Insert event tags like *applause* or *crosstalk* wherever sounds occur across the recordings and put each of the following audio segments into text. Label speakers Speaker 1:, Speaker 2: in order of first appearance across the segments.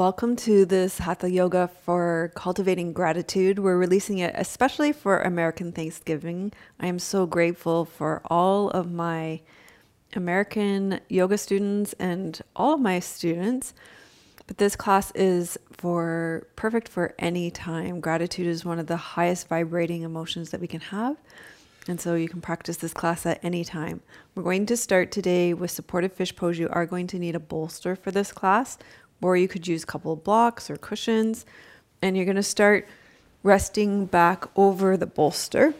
Speaker 1: Welcome to this Hatha Yoga for cultivating gratitude. We're releasing it especially for American Thanksgiving. I am so grateful for all of my American yoga students and all of my students. But this class is for perfect for any time. Gratitude is one of the highest vibrating emotions that we can have. And so you can practice this class at any time. We're going to start today with supportive fish pose. You are going to need a bolster for this class, or you could use a couple of blocks or cushions. And you're going to start resting back over the bolster.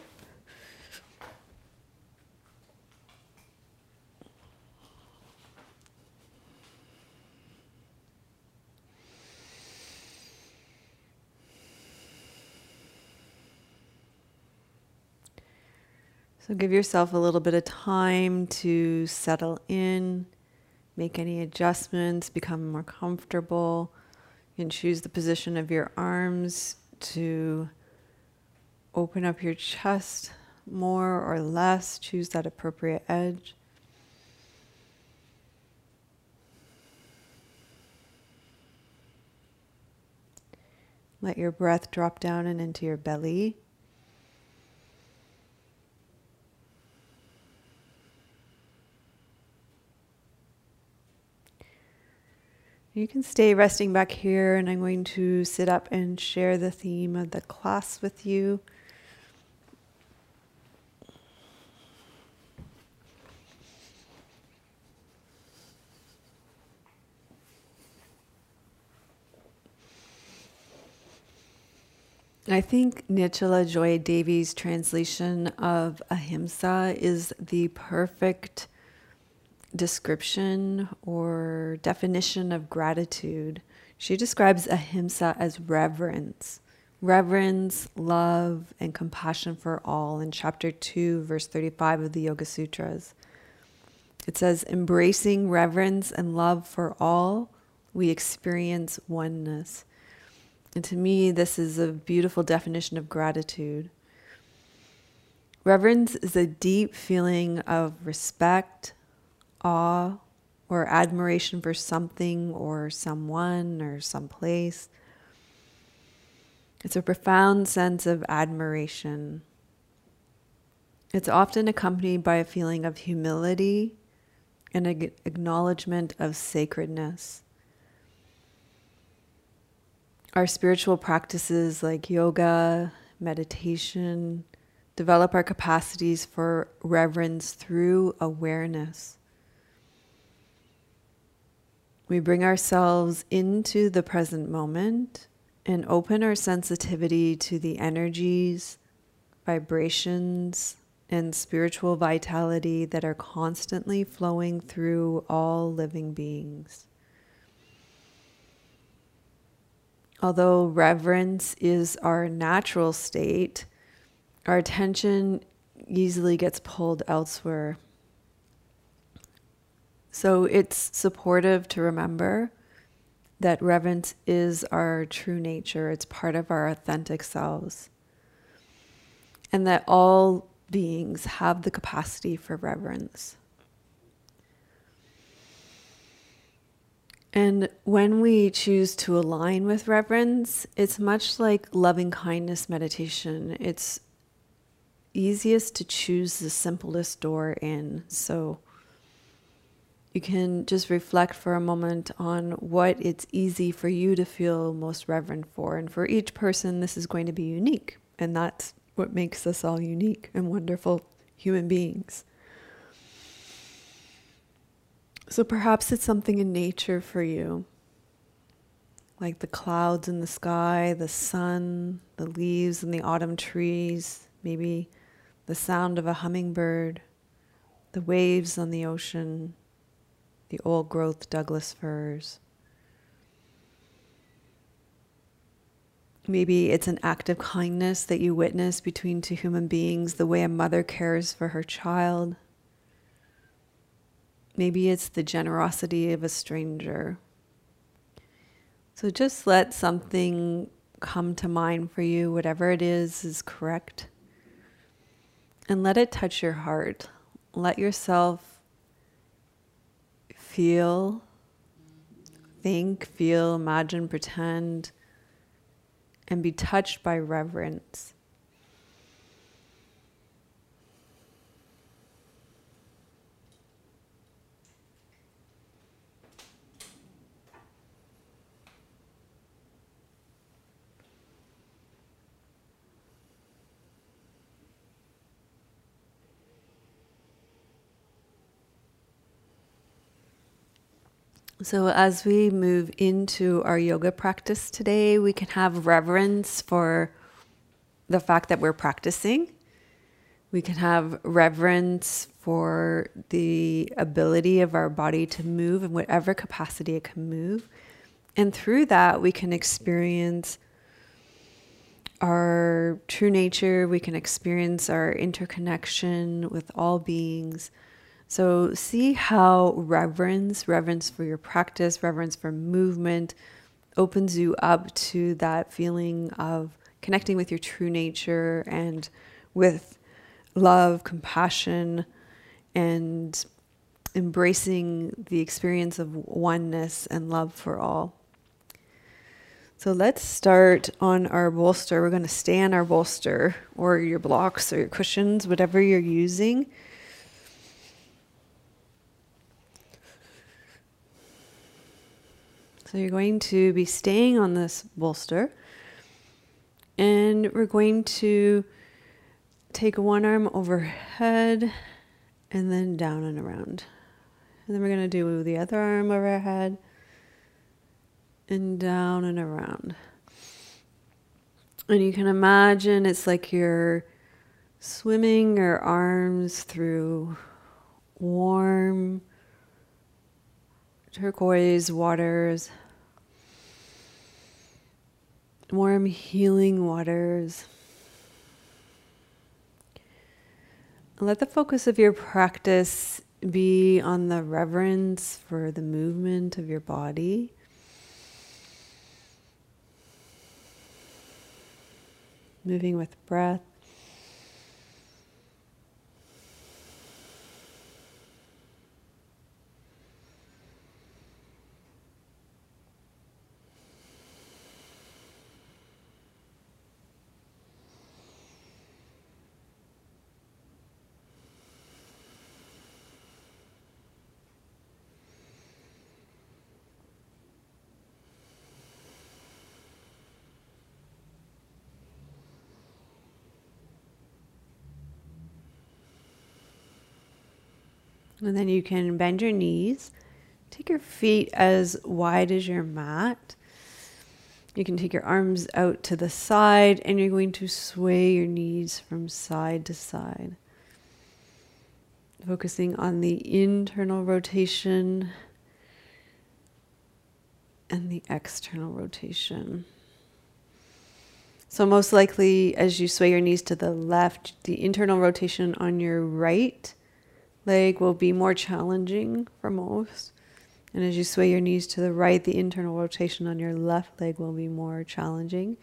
Speaker 1: So give yourself a little bit of time to settle in, make any adjustments, become more comfortable. You can choose the position of your arms to open up your chest more or less, choose that appropriate edge. Let your breath drop down and into your belly. You can stay resting back here, and I'm going to sit up and share the theme of the class with you. I think Nischala Joy Devi's translation of ahimsa is the perfect description or definition of gratitude. She describes ahimsa as reverence, reverence, love, and compassion for all in chapter 2, verse 35 of the Yoga Sutras. It says, embracing reverence and love for all, we experience oneness. And to me, this is a beautiful definition of gratitude. Reverence is a deep feeling of respect, awe or admiration for something or someone or someplace. It's a profound sense of admiration. It's often accompanied by a feeling of humility and an acknowledgement of sacredness. Our spiritual practices like yoga, meditation, develop our capacities for reverence through awareness. We bring ourselves into the present moment and open our sensitivity to the energies, vibrations, and spiritual vitality that are constantly flowing through all living beings. Although reverence is our natural state, our attention easily gets pulled elsewhere so it's supportive to remember that reverence is our true nature, it's part of our authentic selves. And that all beings have the capacity for reverence. And when we choose to align with reverence, it's much like loving kindness meditation. It's easiest to choose the simplest door in. So, you can just reflect for a moment on what it's easy for you to feel most reverent for. And for each person, this is going to be unique. And that's what makes us all unique and wonderful human beings. So perhaps it's something in nature for you, like the clouds in the sky, the sun, the leaves in the autumn trees, maybe the sound of a hummingbird, the waves on the ocean the old growth Douglas firs. Maybe it's an act of kindness that you witness between two human beings, the way a mother cares for her child. Maybe it's the generosity of a stranger. So just let something come to mind for you, whatever it is, is correct. And let it touch your heart. Let yourself feel think, feel, imagine, pretend, and be touched by reverence. So, as we move into our yoga practice today, we can have reverence for the fact that we're practicing. We can have reverence for the ability of our body to move in whatever capacity it can move. And through that, we can experience our true nature, we can experience our interconnection with all beings so, see how reverence, reverence for your practice, reverence for movement opens you up to that feeling of connecting with your true nature and with love, compassion, and embracing the experience of oneness and love for all. So let's start on our bolster. We're going to stay on our bolster or your blocks or your cushions, whatever you're using. So you're going to be staying on this bolster and we're going to take one arm overhead and then down and around. And then we're going to do the other arm overhead and down and around. And you can imagine it's like you're swimming your arms through warm turquoise waters warm, healing waters. Let the focus of your practice be on the reverence for the movement of your body. Moving with breath. And then you can bend your knees. Take your feet as wide as your mat. You can take your arms out to the side and you're going to sway your knees from side to side. Focusing on the internal rotation and the external rotation. So, most likely, as you sway your knees to the left, the internal rotation on your right leg will be more challenging for most. And as you sway your knees to the right, the internal rotation on your left leg will be more challenging.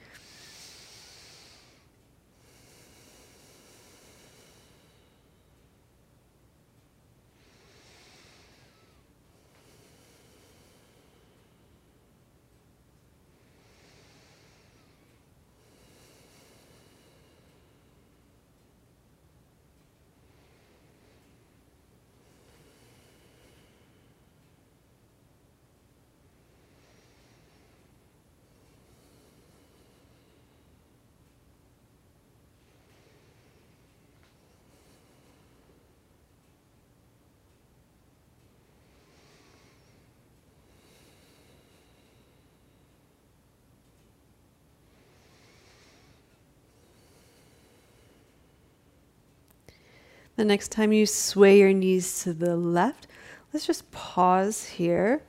Speaker 1: The next time you sway your knees to the left, let's just pause here.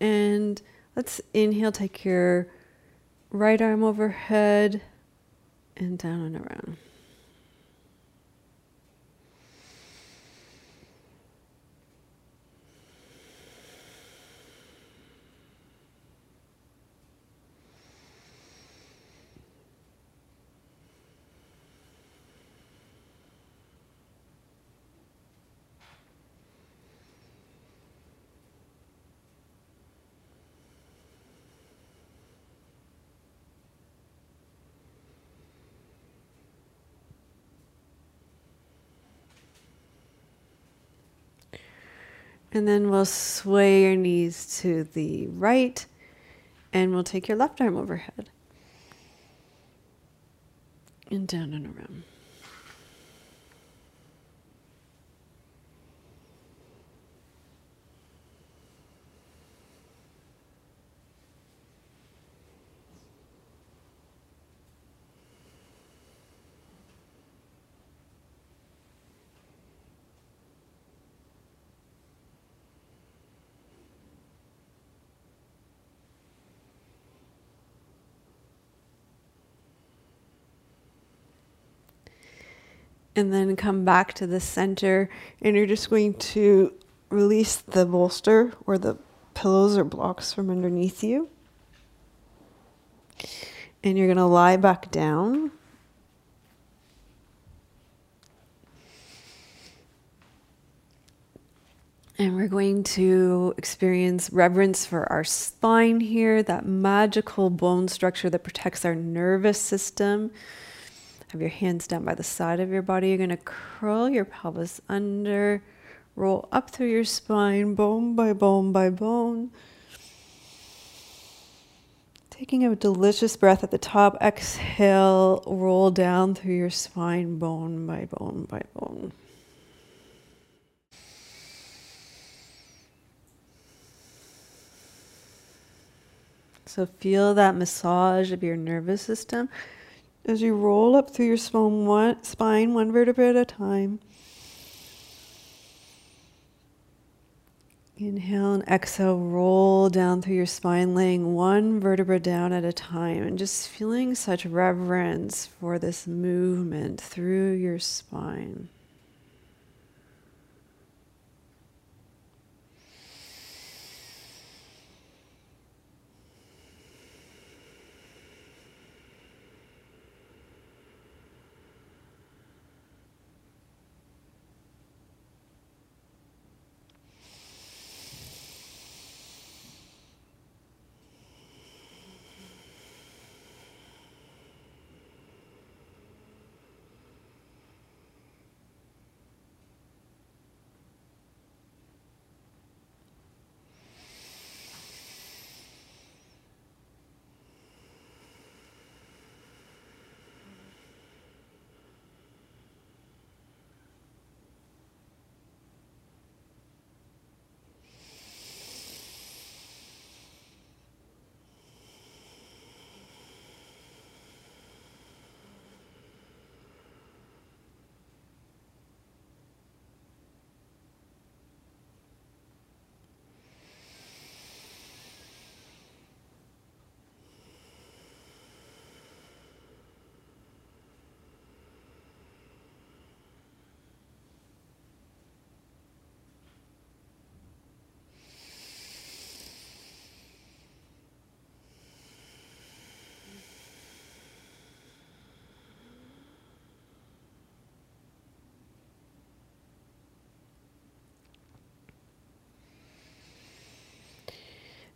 Speaker 1: And let's inhale, take your right arm overhead and down and around. And then we'll sway your knees to the right and we'll take your left arm overhead and down and around. And then come back to the center and you're just going to release the bolster or the pillows or blocks from underneath you and you're going to lie back down And we're going to experience reverence for our spine here, that magical bone structure that protects our nervous system. Have your hands down by the side of your body. You're going to curl your pelvis under, roll up through your spine, bone by bone by bone. Taking a delicious breath at the top, exhale, roll down through your spine, bone by bone by bone. So feel that massage of your nervous system as you roll up through your spine one, spine, one vertebra at a time. Inhale and exhale, roll down through your spine, laying one vertebra down at a time, and just feeling such reverence for this movement through your spine.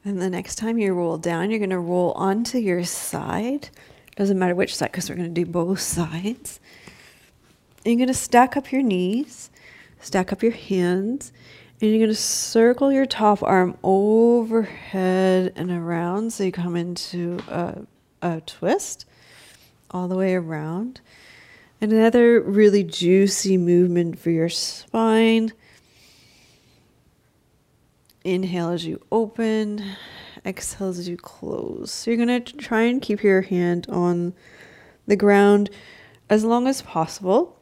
Speaker 1: And the next time you roll down, you're going to roll onto your side. Doesn't matter which side because we're going to do both *laughs* sides. And you're going to stack up your knees, stack up your hands, and you're going to circle your top arm overhead and around. So you come into a, a twist all the way around. And another really juicy movement for your spine Inhale as you open, exhale as you close. So you're going to try and keep your hand on the ground as long as possible.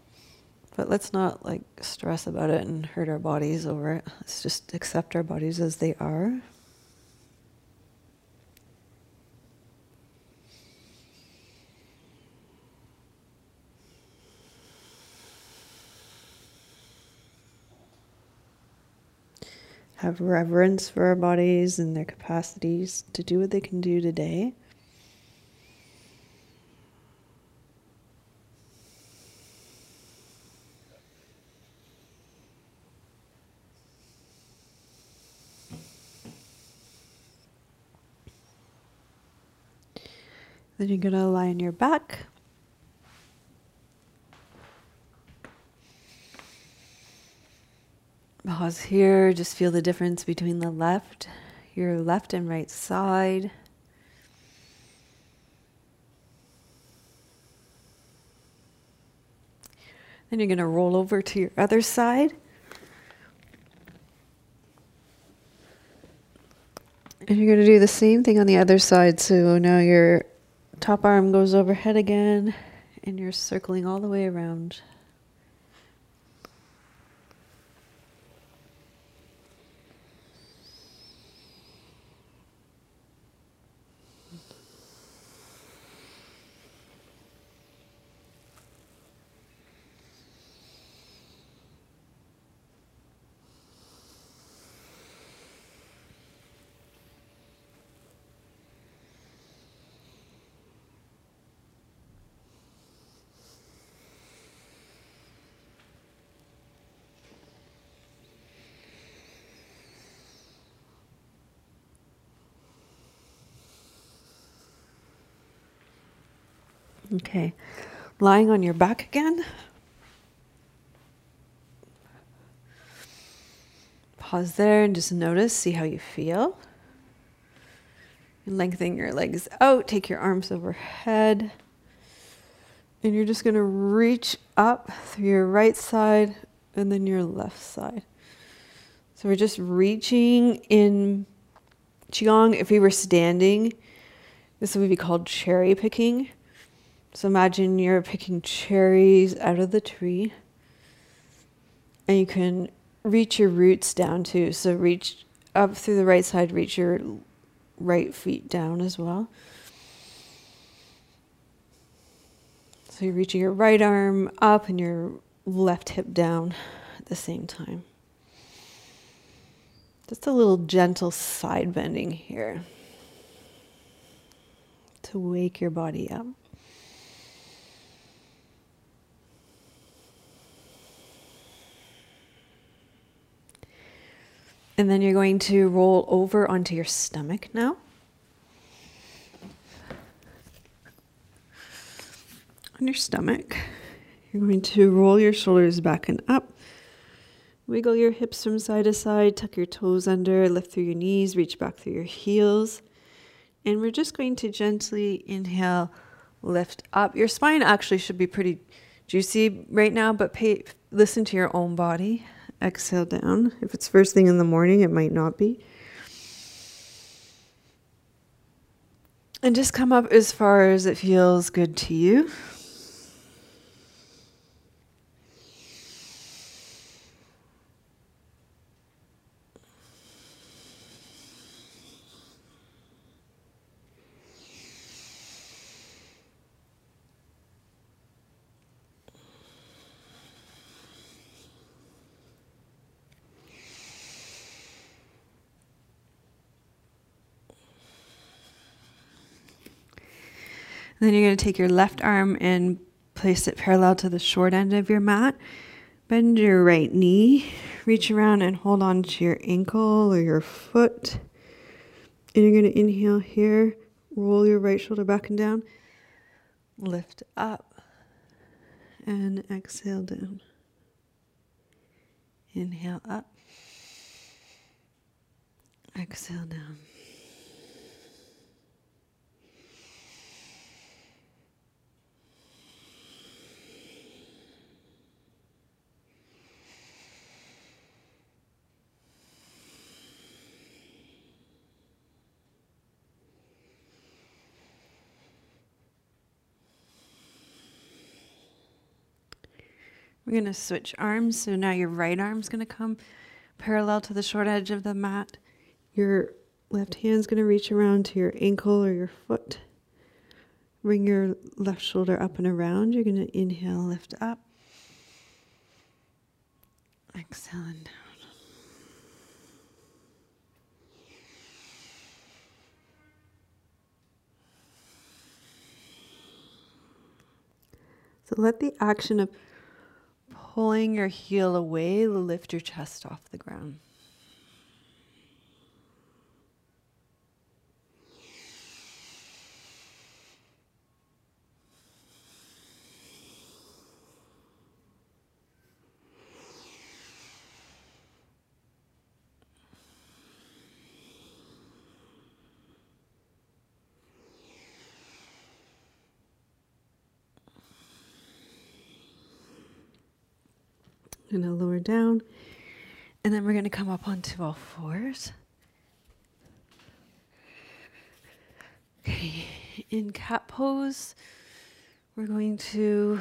Speaker 1: But let's not like stress about it and hurt our bodies over it. Let's just accept our bodies as they are. Have reverence for our bodies and their capacities to do what they can do today. Then you're going to lie on your back. Pause here. Just feel the difference between the left, your left and right side. Then you're going to roll over to your other side. And you're going to do the same thing on the other side. So now your top arm goes overhead again, and you're circling all the way around. Okay. Lying on your back again. Pause there and just notice, see how you feel. And lengthen your legs out, take your arms overhead. And you're just going to reach up through your right side and then your left side. So we're just reaching in Qigong. If we were standing, this would be called cherry picking. So imagine you're picking cherries out of the tree and you can reach your roots down too. So reach up through the right side, reach your right feet down as well. So you're reaching your right arm up and your left hip down at the same time. Just a little gentle side bending here to wake your body up. And then you're going to roll over onto your stomach now. On your stomach, you're going to roll your shoulders back and up. Wiggle your hips from side to side, tuck your toes under, lift through your knees, reach back through your heels. And we're just going to gently inhale, lift up. Your spine actually should be pretty juicy right now, but pay, listen to your own body exhale down. If it's first thing in the morning, it might not be. And just come up as far as it feels good to you. Then you're going to take your left arm and place it parallel to the short end of your mat. Bend your right knee, reach around and hold on to your ankle or your foot. And you're going to inhale here, roll your right shoulder back and down, lift up, and exhale down. Inhale up, exhale down. We're going to switch arms. So now your right arm's going to come parallel to the short edge of the mat. Your left hand's going to reach around to your ankle or your foot. Bring your left shoulder up and around. You're going to inhale, lift up. Exhale and down. So let the action of pulling your heel away, lift your chest off the ground. Gonna lower down. And then we're gonna come up onto all fours. Okay, in cat pose, we're going to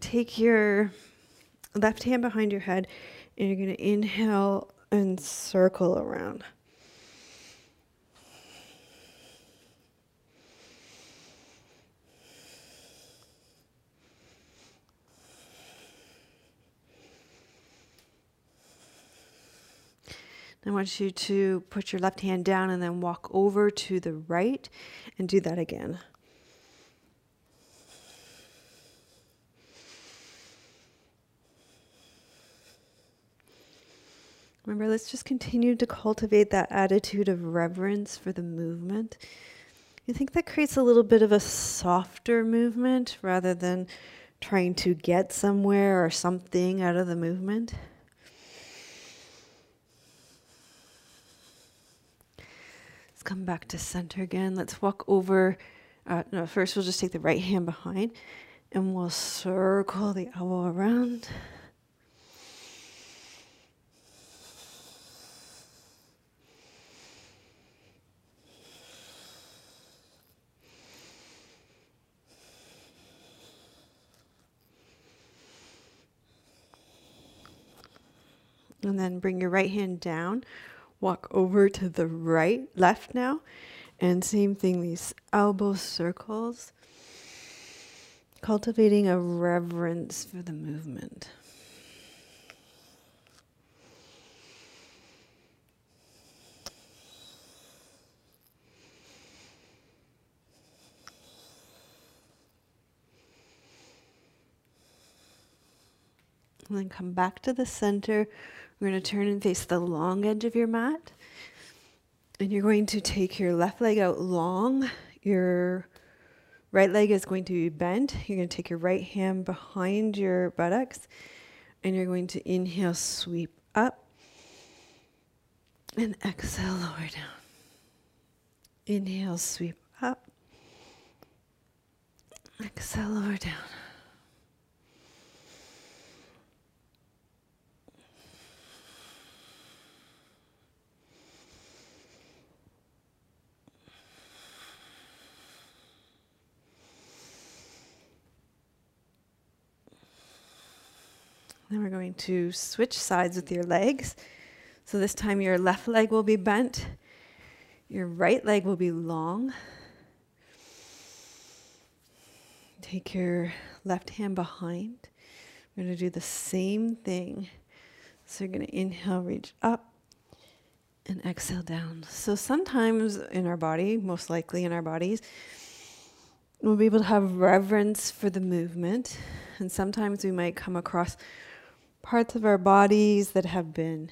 Speaker 1: take your left hand behind your head and you're going to inhale and circle around. I want you to put your left hand down and then walk over to the right and do that again. Remember, let's just continue to cultivate that attitude of reverence for the movement. You think that creates a little bit of a softer movement rather than trying to get somewhere or something out of the movement? Come back to center again. Let's walk over. Uh, no, first we'll just take the right hand behind and we'll circle the elbow around. And then bring your right hand down. Walk over to the right, left now. And same thing, these elbow circles. Cultivating a reverence for the movement. And then come back to the center we're going to turn and face the long edge of your mat. And you're going to take your left leg out long. Your right leg is going to be bent. You're going to take your right hand behind your buttocks. And you're going to inhale, sweep up. And exhale, lower down. Inhale, sweep up. Exhale, lower down. Then we're going to switch sides with your legs. So this time your left leg will be bent, your right leg will be long. Take your left hand behind. We're going to do the same thing. So you're going to inhale, reach up, and exhale down. So sometimes in our body, most likely in our bodies, we'll be able to have reverence for the movement. And sometimes we might come across parts of our bodies that have been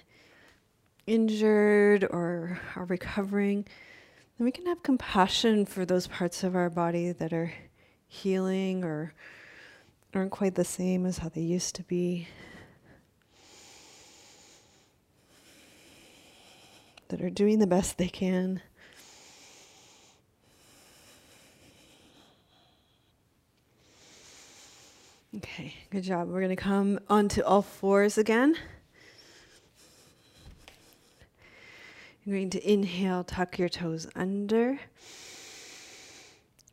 Speaker 1: injured or are recovering, then we can have compassion for those parts of our body that are healing or aren't quite the same as how they used to be. That are doing the best they can. Okay, good job. We're going to come onto all fours again. You're going to inhale, tuck your toes under.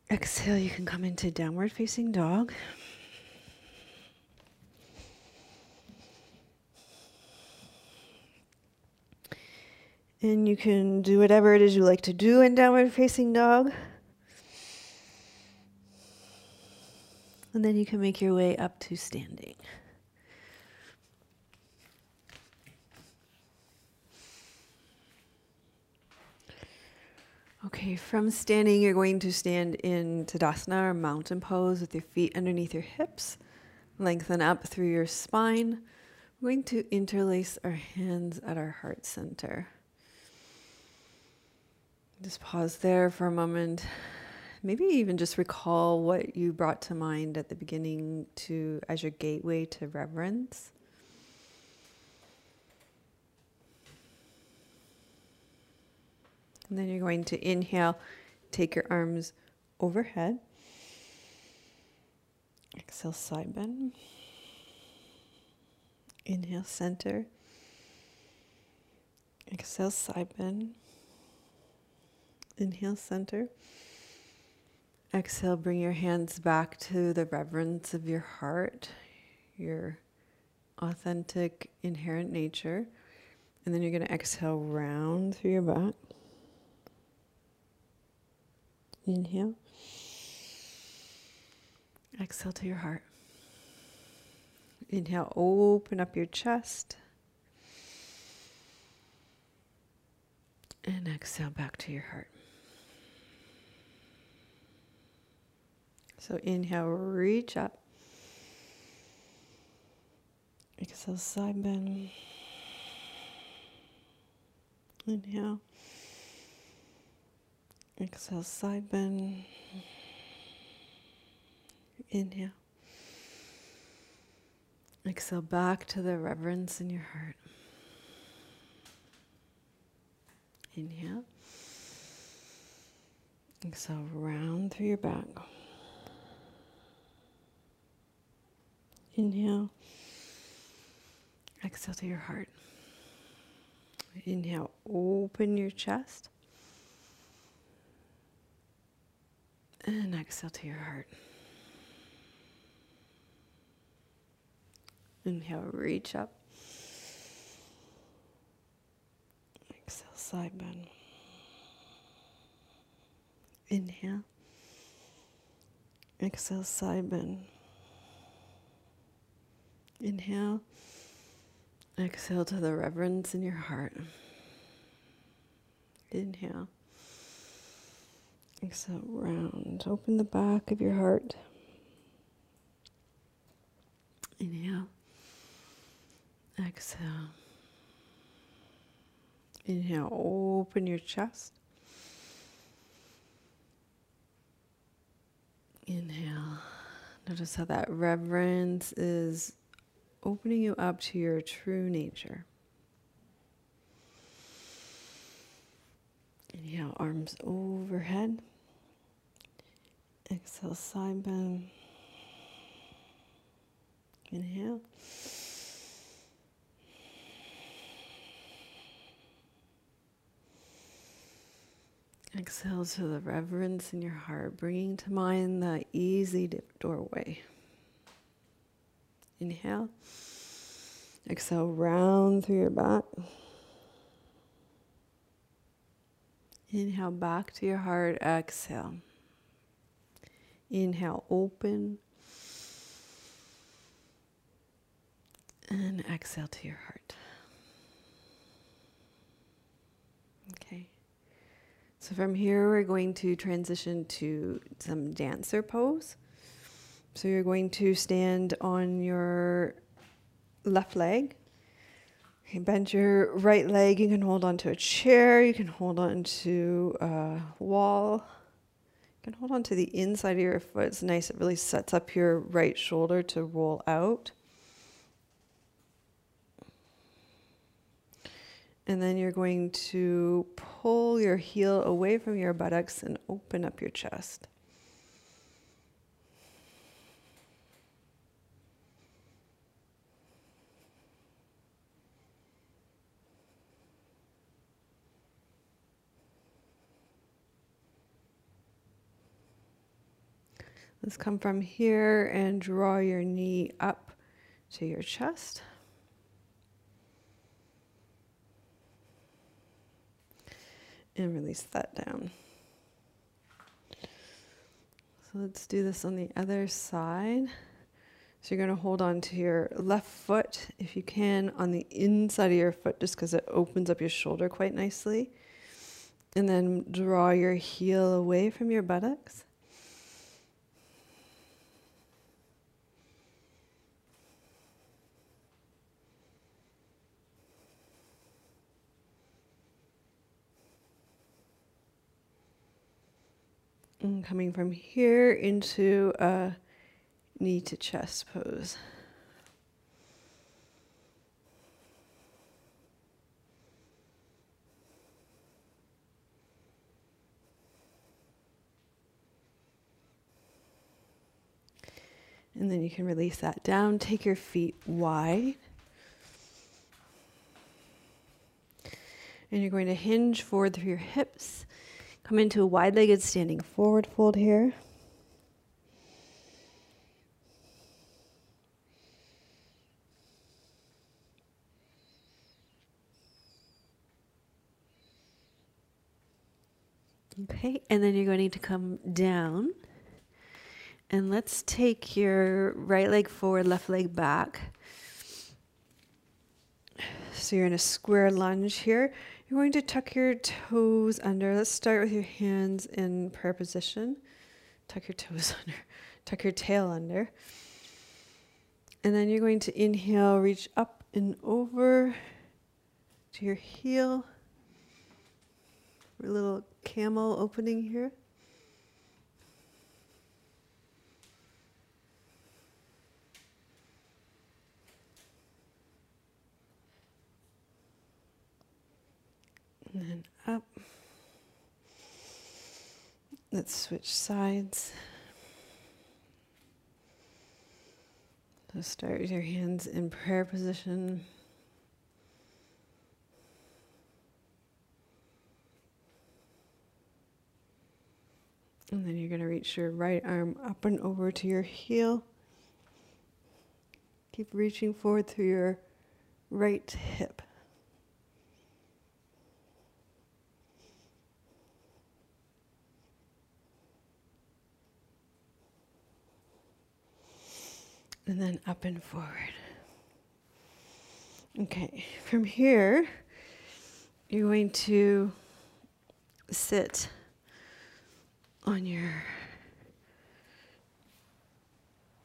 Speaker 1: Exhale, you can come into downward facing dog. And you can do whatever it is you like to do in downward facing dog. And then you can make your way up to standing. Okay, from standing, you're going to stand in Tadasana or mountain pose with your feet underneath your hips. Lengthen up through your spine. We're going to interlace our hands at our heart center. Just pause there for a moment maybe even just recall what you brought to mind at the beginning to as your gateway to reverence. And then you're going to inhale, take your arms overhead. Exhale, side bend. Inhale, center. Exhale, side bend. Inhale, center. Exhale, bring your hands back to the reverence of your heart, your authentic, inherent nature. And then you're going to exhale round through your back. Inhale. Exhale to your heart. Inhale, open up your chest. And exhale back to your heart. So inhale, reach up. Exhale, side bend. Inhale. Exhale, side bend. Inhale. Exhale back to the reverence in your heart. Inhale. Exhale round through your back. Inhale. Exhale to your heart. Inhale, open your chest. And exhale to your heart. Inhale, reach up. Exhale, side bend. Inhale. Exhale, side bend. Inhale. Exhale to the reverence in your heart. Inhale. Exhale, round. Open the back of your heart. Inhale. Exhale. Inhale, open your chest. Inhale. Notice how that reverence is opening you up to your true nature. Inhale, arms overhead. Exhale, side bend. Inhale. Exhale to the reverence in your heart, bringing to mind the easy doorway. Inhale. Exhale, round through your back. Inhale back to your heart. Exhale. Inhale, open. And exhale to your heart. Okay. So from here, we're going to transition to some dancer pose. So you're going to stand on your left leg. Bend your right leg. You can hold onto a chair. You can hold onto a wall. You can hold onto the inside of your foot. It's nice. It really sets up your right shoulder to roll out. And then you're going to pull your heel away from your buttocks and open up your chest. Let's come from here and draw your knee up to your chest. And release that down. So let's do this on the other side. So you're going to hold on to your left foot, if you can, on the inside of your foot, just because it opens up your shoulder quite nicely. And then draw your heel away from your buttocks. Coming from here into a knee to chest pose. And then you can release that down. Take your feet wide. And you're going to hinge forward through your hips Come into a wide legged standing forward fold here. Okay, and then you're going to to come down. And let's take your right leg forward, left leg back. So you're in a square lunge here. You're going to tuck your toes under. Let's start with your hands in prayer position. Tuck your toes *laughs* under. Tuck your tail under. And then you're going to inhale, reach up and over to your heel. A little camel opening here. And then up. Let's switch sides. So start with your hands in prayer position. And then you're going to reach your right arm up and over to your heel. Keep reaching forward through your right hip. And then up and forward. Okay, from here, you're going to sit on your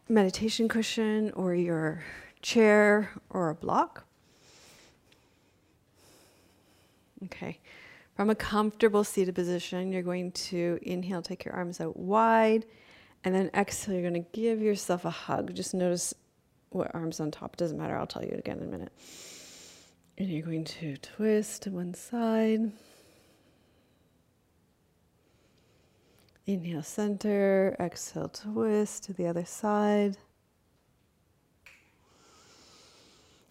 Speaker 1: meditation cushion or your chair or a block. Okay. From a comfortable seated position, you're going to inhale, take your arms out wide and then exhale, you're going to give yourself a hug. Just notice what arm's on top. Doesn't matter. I'll tell you again in a minute. And you're going to twist to one side. Inhale, center. Exhale, twist to the other side.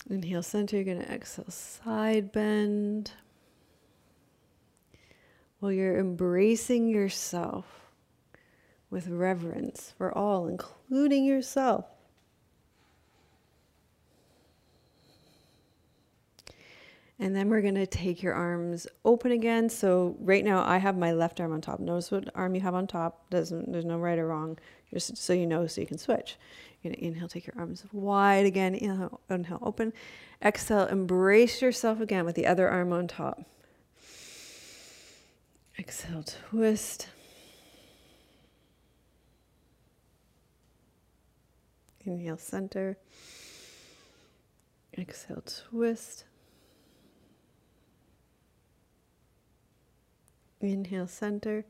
Speaker 1: Inhale, center. You're going to exhale, side bend. Well, you're embracing yourself with reverence for all, including yourself. And then we're going to take your arms open again. So right now I have my left arm on top. Notice what arm you have on top. Doesn't there's no right or wrong. Just so you know, so you can switch. You're going to inhale, take your arms wide again. Inhale, inhale, open. Exhale, embrace yourself again with the other arm on top. Exhale, twist. Inhale, center. Exhale, twist. Inhale, center.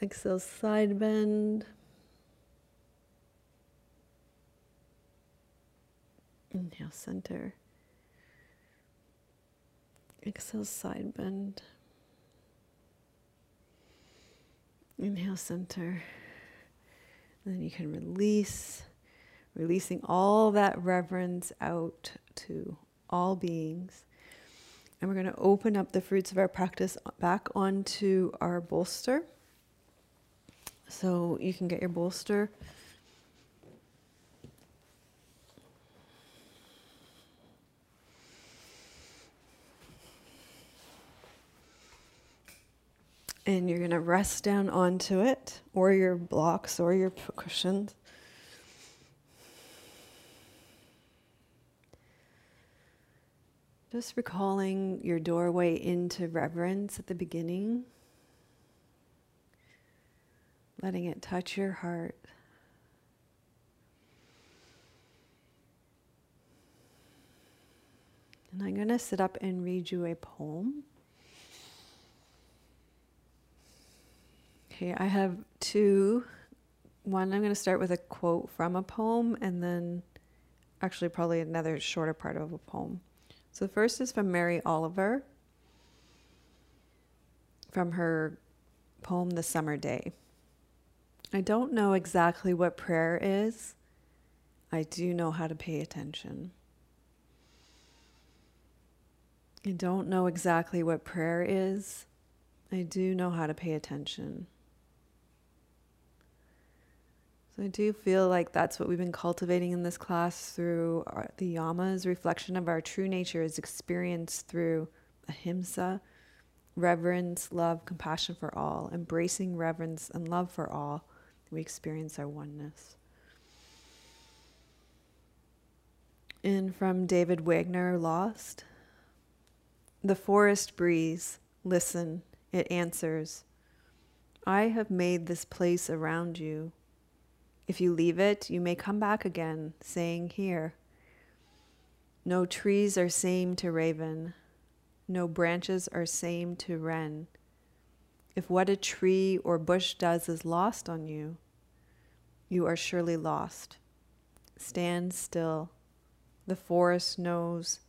Speaker 1: Exhale, side bend. Inhale, center. Exhale, side bend. Inhale, center. And then you can release releasing all that reverence out to all beings. And we're going to open up the fruits of our practice back onto our bolster. So you can get your bolster. And you're going to rest down onto it, or your blocks, or your cushions. Just recalling your doorway into reverence at the beginning, letting it touch your heart. And I'm going to sit up and read you a poem. Okay, I have two. One, I'm going to start with a quote from a poem, and then actually, probably another shorter part of a poem. So the first is from Mary Oliver from her poem, The Summer Day. I don't know exactly what prayer is. I do know how to pay attention. I don't know exactly what prayer is. I do know how to pay attention. So I do feel like that's what we've been cultivating in this class through our, the yamas. Reflection of our true nature is experienced through ahimsa, reverence, love, compassion for all. Embracing reverence and love for all, we experience our oneness. And from David Wagoner, Lost. The forest breeze, listen, it answers. I have made this place around you. If you leave it, you may come back again, saying, Here. No trees are same to raven, no branches are same to wren. If what a tree or bush does is lost on you, you are surely lost. Stand still. The forest knows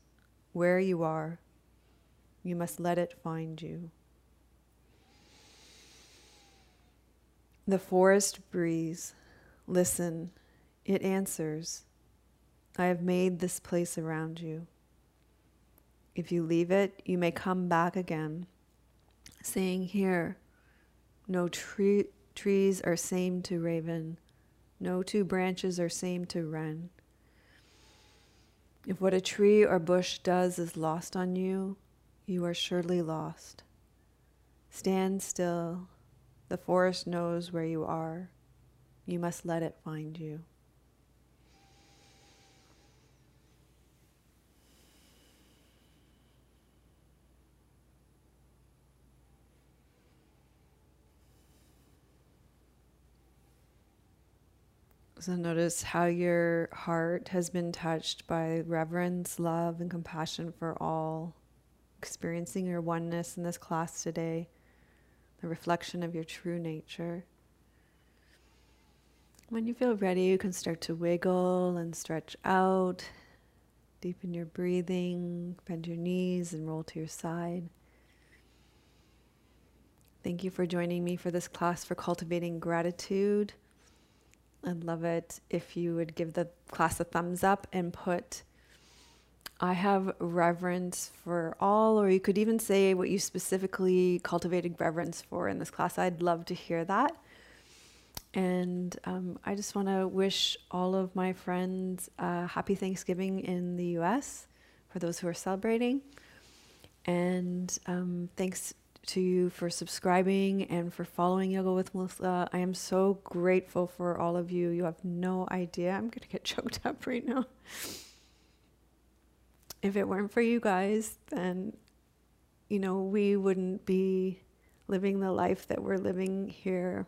Speaker 1: where you are. You must let it find you. The forest breeze, listen, it answers. I have made this place around you. If you leave it, you may come back again, saying, Here, no tree, trees are same to raven, no two branches are same to wren. If what a tree or bush does is lost on you, you are surely lost. Stand still. The forest knows where you are. You must let it find you. So notice how your heart has been touched by reverence, love, and compassion for all experiencing your oneness in this class today, the reflection of your true nature. When you feel ready, you can start to wiggle and stretch out, deepen your breathing, bend your knees, and roll to your side. Thank you for joining me for this class for cultivating gratitude. I'd love it if you would give the class a thumbs up and put I have reverence for all, or you could even say what you specifically cultivated reverence for in this class. I'd love to hear that. And um, I just want to wish all of my friends a happy Thanksgiving in the US for those who are celebrating. And um, thanks to you for subscribing and for following Yoga with Melissa. I am so grateful for all of you. You have no idea. I'm going to get *laughs* choked up right now if it weren't for you guys, then, you know, we wouldn't be living the life that we're living here.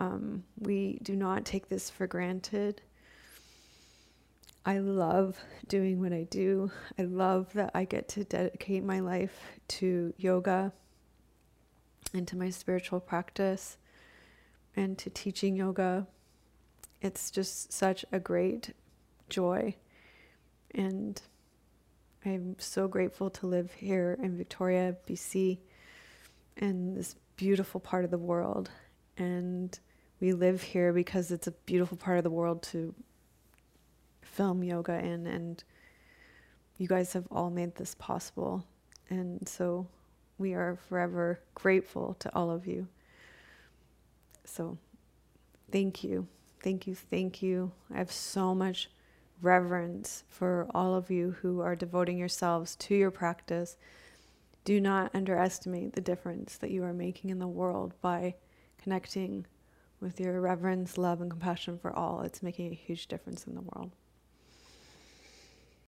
Speaker 1: Um, we do not take this for granted. I love doing what I do. I love that I get to dedicate my life to yoga and to my spiritual practice and to teaching yoga. It's just such a great joy. And I'm so grateful to live here in Victoria, BC, in this beautiful part of the world. And we live here because it's a beautiful part of the world to film yoga in. And you guys have all made this possible. And so we are forever grateful to all of you. So thank you. Thank you. Thank you. I have so much reverence for all of you who are devoting yourselves to your practice. Do not underestimate the difference that you are making in the world by connecting with your reverence, love, and compassion for all. It's making a huge difference in the world.